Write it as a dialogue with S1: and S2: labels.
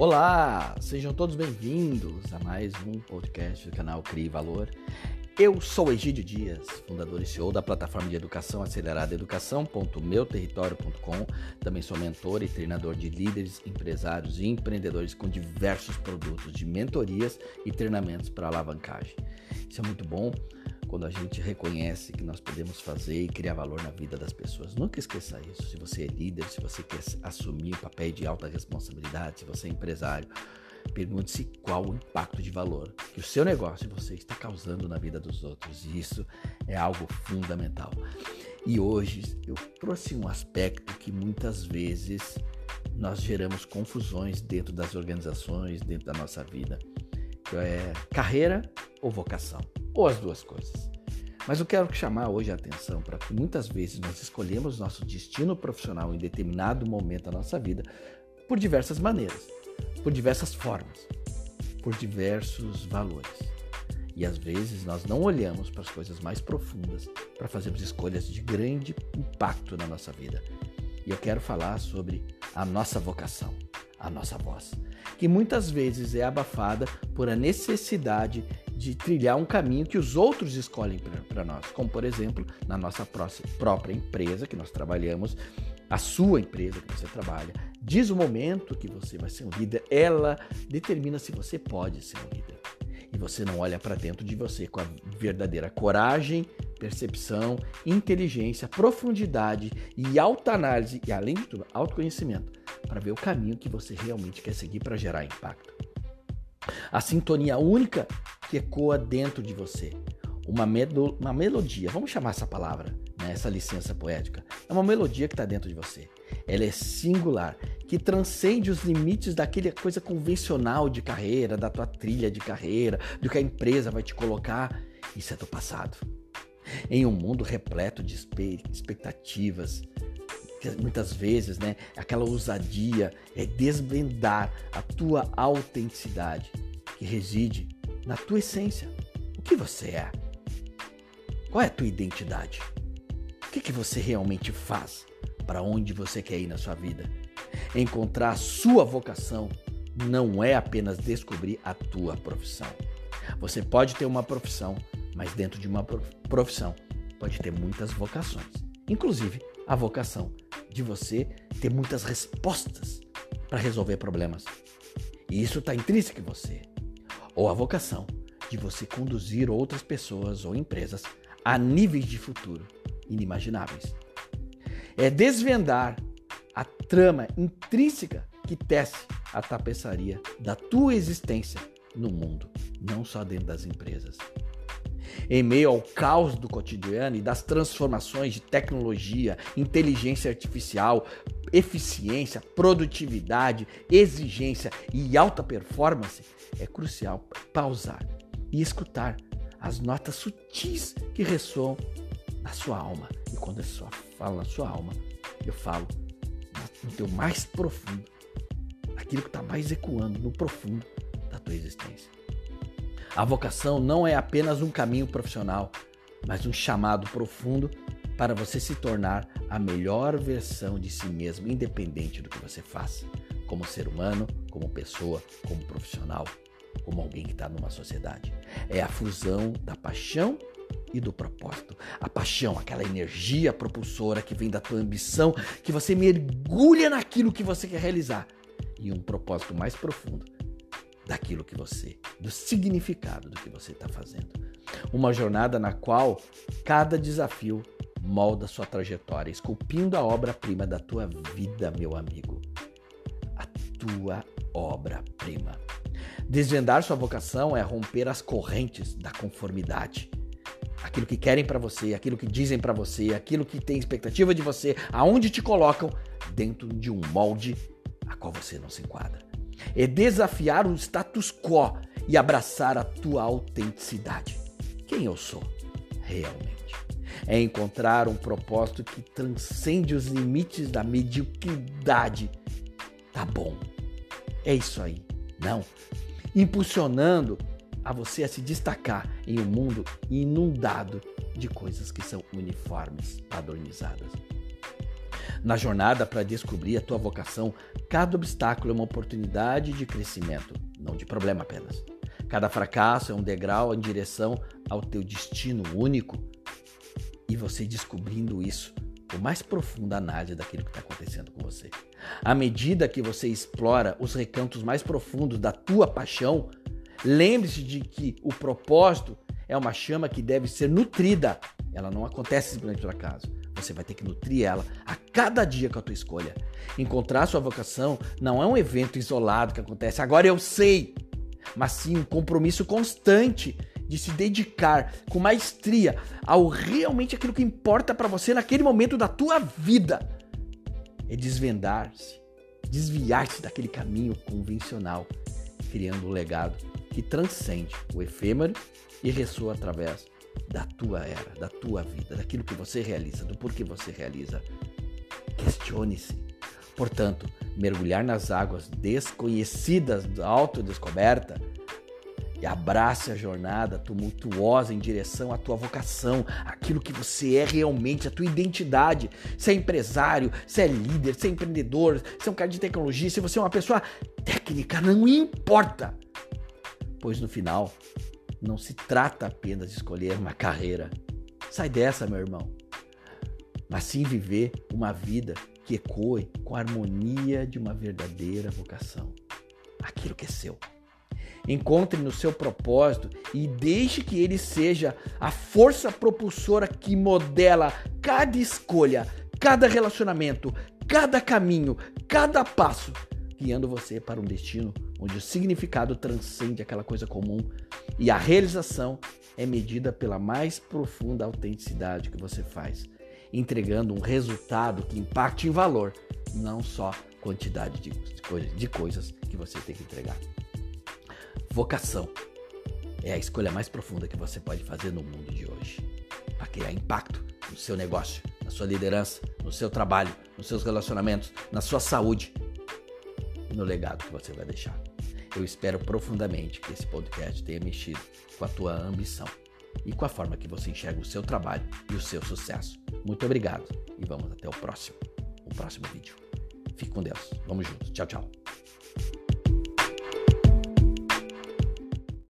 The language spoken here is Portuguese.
S1: Olá, sejam todos bem-vindos a mais um podcast do canal Crie Valor. Eu sou Egídio Dias, fundador e CEO da plataforma de educação acelerada educação.meuterritório.com. Também sou mentor e treinador de líderes, empresários e empreendedores com diversos produtos de mentorias e treinamentos para alavancagem. Isso é muito bom quando a gente reconhece que nós podemos fazer e criar valor na vida das pessoas. Nunca esqueça isso. Se você é líder, se você quer assumir o papel de alta responsabilidade, se você é empresário, pergunte-se qual o impacto de valor que o seu negócio você está causando na vida dos outros. E isso é algo fundamental. E hoje eu trouxe um aspecto que muitas vezes nós geramos confusões dentro das organizações, dentro da nossa vida, é carreira ou vocação ou as duas coisas. Mas eu quero chamar hoje a atenção para que muitas vezes nós escolhemos nosso destino profissional em determinado momento da nossa vida por diversas maneiras, por diversas formas, por diversos valores. E às vezes nós não olhamos para as coisas mais profundas para fazermos escolhas de grande impacto na nossa vida. E eu quero falar sobre a nossa vocação, a nossa voz, que muitas vezes é abafada por a necessidade de trilhar um caminho que os outros escolhem para nós, como por exemplo, na nossa própria empresa que nós trabalhamos, a sua empresa que você trabalha, diz o momento que você vai ser um líder, ela determina se você pode ser um líder. E você não olha para dentro de você com a verdadeira coragem, percepção, inteligência, profundidade e alta análise e além de tudo, autoconhecimento para ver o caminho que você realmente quer seguir para gerar impacto. A sintonia única que ecoa dentro de você. Uma, medo, uma melodia, vamos chamar essa palavra, né, essa licença poética. É uma melodia que está dentro de você. Ela é singular, que transcende os limites daquela coisa convencional de carreira, da tua trilha de carreira, do que a empresa vai te colocar. Isso é do passado. Em um mundo repleto de expectativas, muitas vezes, né, aquela ousadia é desvendar a tua autenticidade que reside na tua essência. O que você é? Qual é a tua identidade? O que, que você realmente faz? Para onde você quer ir na sua vida? Encontrar a sua vocação não é apenas descobrir a tua profissão. Você pode ter uma profissão, mas dentro de uma profissão pode ter muitas vocações, inclusive a vocação de você ter muitas respostas para resolver problemas. E isso está intrínseco em você ou a vocação de você conduzir outras pessoas ou empresas a níveis de futuro inimagináveis. É desvendar a trama intrínseca que tece a tapeçaria da tua existência no mundo, não só dentro das empresas. Em meio ao caos do cotidiano e das transformações de tecnologia, inteligência artificial, eficiência, produtividade, exigência e alta performance, é crucial pausar e escutar as notas sutis que ressoam na sua alma. E quando eu só falo na sua alma, eu falo no teu mais profundo, aquilo que está mais ecoando no profundo da tua existência. A vocação não é apenas um caminho profissional, mas um chamado profundo para você se tornar a melhor versão de si mesmo, independente do que você faça, como ser humano, como pessoa, como profissional, como alguém que está numa sociedade. É a fusão da paixão e do propósito. A paixão, aquela energia propulsora que vem da tua ambição, que você mergulha naquilo que você quer realizar. E um propósito mais profundo daquilo que você, do significado do que você está fazendo. Uma jornada na qual cada desafio molda sua trajetória, esculpindo a obra-prima da tua vida, meu amigo. A tua obra-prima. Desvendar sua vocação é romper as correntes da conformidade. Aquilo que querem para você, aquilo que dizem para você, aquilo que tem expectativa de você, aonde te colocam dentro de um molde a qual você não se enquadra. É desafiar o status quo e abraçar a tua autenticidade. Quem eu sou realmente? é encontrar um propósito que transcende os limites da mediocridade. Tá bom. É isso aí. Não. Impulsionando a você a se destacar em um mundo inundado de coisas que são uniformes, padronizadas. Na jornada para descobrir a tua vocação, cada obstáculo é uma oportunidade de crescimento, não de problema apenas. Cada fracasso é um degrau em direção ao teu destino único. E você descobrindo isso, com mais profunda análise daquilo que está acontecendo com você. À medida que você explora os recantos mais profundos da tua paixão, lembre-se de que o propósito é uma chama que deve ser nutrida. Ela não acontece simplesmente por acaso. Você vai ter que nutrir ela a cada dia com a tua escolha. Encontrar sua vocação não é um evento isolado que acontece. Agora eu sei, mas sim um compromisso constante de se dedicar com maestria ao realmente aquilo que importa para você naquele momento da tua vida. É desvendar-se, desviar-se daquele caminho convencional, criando um legado que transcende o efêmero e ressoa através da tua era, da tua vida, daquilo que você realiza, do porquê você realiza. Questione-se. Portanto, mergulhar nas águas desconhecidas da autodescoberta e abrace a jornada tumultuosa em direção à tua vocação, aquilo que você é realmente, a tua identidade. Se é empresário, se é líder, se é empreendedor, se é um cara de tecnologia, se você é uma pessoa técnica, não importa. Pois no final, não se trata apenas de escolher uma carreira. Sai dessa, meu irmão. Mas sim viver uma vida que ecoe com a harmonia de uma verdadeira vocação. Aquilo que é seu. Encontre no seu propósito e deixe que ele seja a força propulsora que modela cada escolha, cada relacionamento, cada caminho, cada passo, guiando você para um destino onde o significado transcende aquela coisa comum e a realização é medida pela mais profunda autenticidade que você faz, entregando um resultado que impacte em valor, não só quantidade de, de coisas que você tem que entregar. Vocação é a escolha mais profunda que você pode fazer no mundo de hoje para criar impacto no seu negócio, na sua liderança, no seu trabalho, nos seus relacionamentos, na sua saúde no legado que você vai deixar. Eu espero profundamente que esse podcast tenha mexido com a tua ambição e com a forma que você enxerga o seu trabalho e o seu sucesso. Muito obrigado e vamos até o próximo, o próximo vídeo. Fique com Deus. Vamos juntos. Tchau, tchau.